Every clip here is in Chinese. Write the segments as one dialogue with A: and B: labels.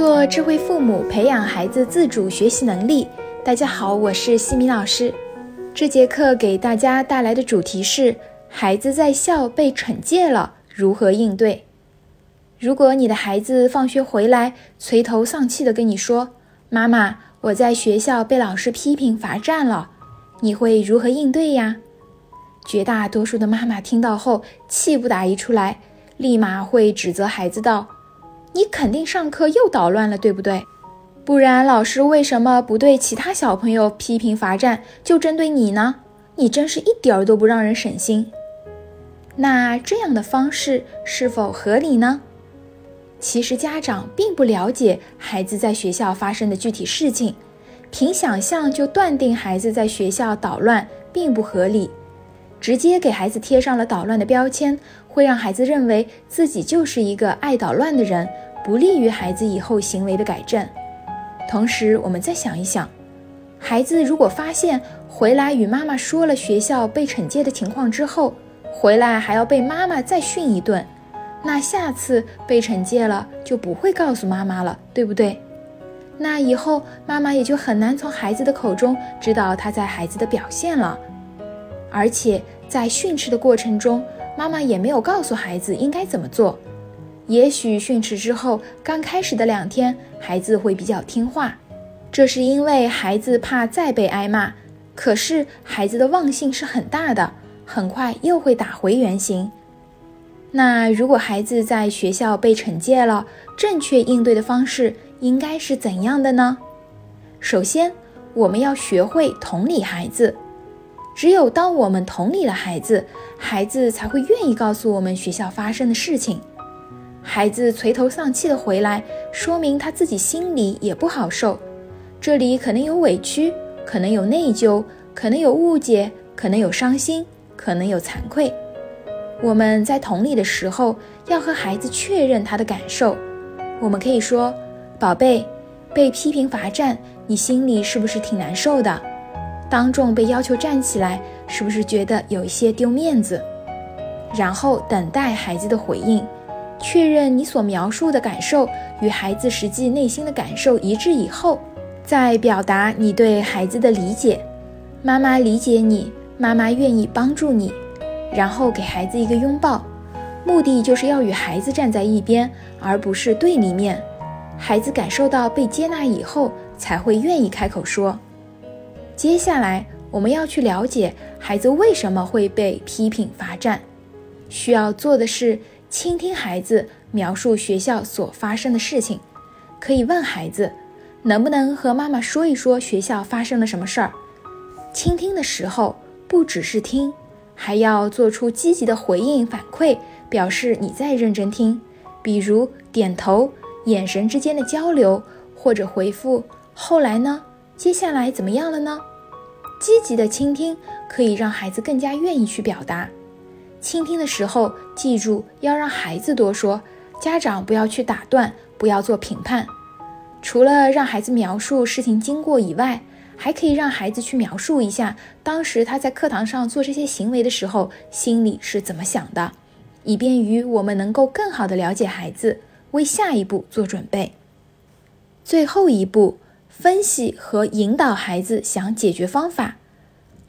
A: 做智慧父母，培养孩子自主学习能力。大家好，我是西米老师。这节课给大家带来的主题是：孩子在校被惩戒了，如何应对？如果你的孩子放学回来，垂头丧气地跟你说：“妈妈，我在学校被老师批评罚站了。”你会如何应对呀？绝大多数的妈妈听到后，气不打一处来，立马会指责孩子道。你肯定上课又捣乱了，对不对？不然老师为什么不对其他小朋友批评罚站，就针对你呢？你真是一点儿都不让人省心。那这样的方式是否合理呢？其实家长并不了解孩子在学校发生的具体事情，凭想象就断定孩子在学校捣乱并不合理，直接给孩子贴上了捣乱的标签。会让孩子认为自己就是一个爱捣乱的人，不利于孩子以后行为的改正。同时，我们再想一想，孩子如果发现回来与妈妈说了学校被惩戒的情况之后，回来还要被妈妈再训一顿，那下次被惩戒了就不会告诉妈妈了，对不对？那以后妈妈也就很难从孩子的口中知道他在孩子的表现了，而且在训斥的过程中。妈妈也没有告诉孩子应该怎么做。也许训斥之后，刚开始的两天，孩子会比较听话，这是因为孩子怕再被挨骂。可是孩子的忘性是很大的，很快又会打回原形。那如果孩子在学校被惩戒了，正确应对的方式应该是怎样的呢？首先，我们要学会同理孩子。只有当我们同理了孩子，孩子才会愿意告诉我们学校发生的事情。孩子垂头丧气的回来，说明他自己心里也不好受。这里可能有委屈，可能有内疚，可能有误解，可能有伤心，可能有惭愧。我们在同理的时候，要和孩子确认他的感受。我们可以说：“宝贝，被批评罚站，你心里是不是挺难受的？”当众被要求站起来，是不是觉得有一些丢面子？然后等待孩子的回应，确认你所描述的感受与孩子实际内心的感受一致以后，再表达你对孩子的理解。妈妈理解你，妈妈愿意帮助你。然后给孩子一个拥抱，目的就是要与孩子站在一边，而不是对立面。孩子感受到被接纳以后，才会愿意开口说。接下来我们要去了解孩子为什么会被批评罚站，需要做的是倾听孩子描述学校所发生的事情。可以问孩子，能不能和妈妈说一说学校发生了什么事儿？倾听的时候不只是听，还要做出积极的回应反馈，表示你在认真听，比如点头、眼神之间的交流，或者回复“后来呢？接下来怎么样了呢？”积极的倾听可以让孩子更加愿意去表达。倾听的时候，记住要让孩子多说，家长不要去打断，不要做评判。除了让孩子描述事情经过以外，还可以让孩子去描述一下当时他在课堂上做这些行为的时候心里是怎么想的，以便于我们能够更好的了解孩子，为下一步做准备。最后一步。分析和引导孩子想解决方法，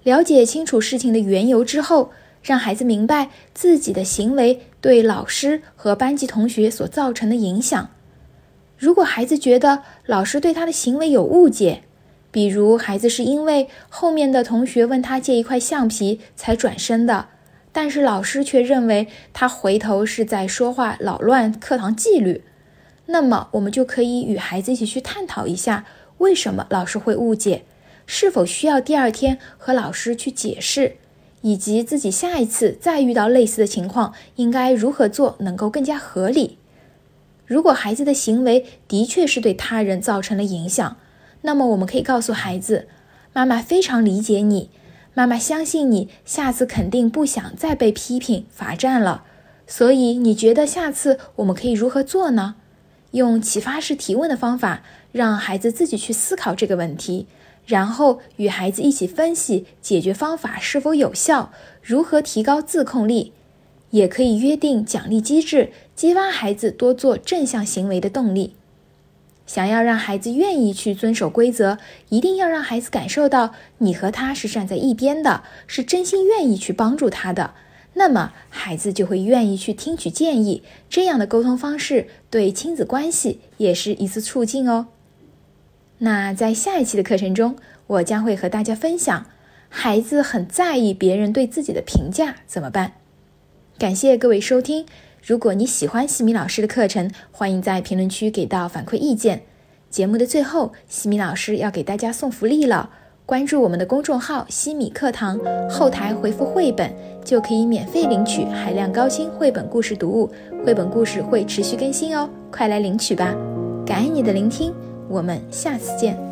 A: 了解清楚事情的缘由之后，让孩子明白自己的行为对老师和班级同学所造成的影响。如果孩子觉得老师对他的行为有误解，比如孩子是因为后面的同学问他借一块橡皮才转身的，但是老师却认为他回头是在说话扰乱课堂纪律，那么我们就可以与孩子一起去探讨一下。为什么老师会误解？是否需要第二天和老师去解释？以及自己下一次再遇到类似的情况，应该如何做能够更加合理？如果孩子的行为的确是对他人造成了影响，那么我们可以告诉孩子：“妈妈非常理解你，妈妈相信你下次肯定不想再被批评罚站了。所以你觉得下次我们可以如何做呢？”用启发式提问的方法。让孩子自己去思考这个问题，然后与孩子一起分析解决方法是否有效，如何提高自控力，也可以约定奖励机制，激发孩子多做正向行为的动力。想要让孩子愿意去遵守规则，一定要让孩子感受到你和他是站在一边的，是真心愿意去帮助他的。那么孩子就会愿意去听取建议。这样的沟通方式对亲子关系也是一次促进哦。那在下一期的课程中，我将会和大家分享，孩子很在意别人对自己的评价怎么办。感谢各位收听。如果你喜欢西米老师的课程，欢迎在评论区给到反馈意见。节目的最后，西米老师要给大家送福利了，关注我们的公众号“西米课堂”，后台回复“绘本”就可以免费领取海量高清绘本故事读物，绘本故事会持续更新哦，快来领取吧！感恩你的聆听，我们下次见。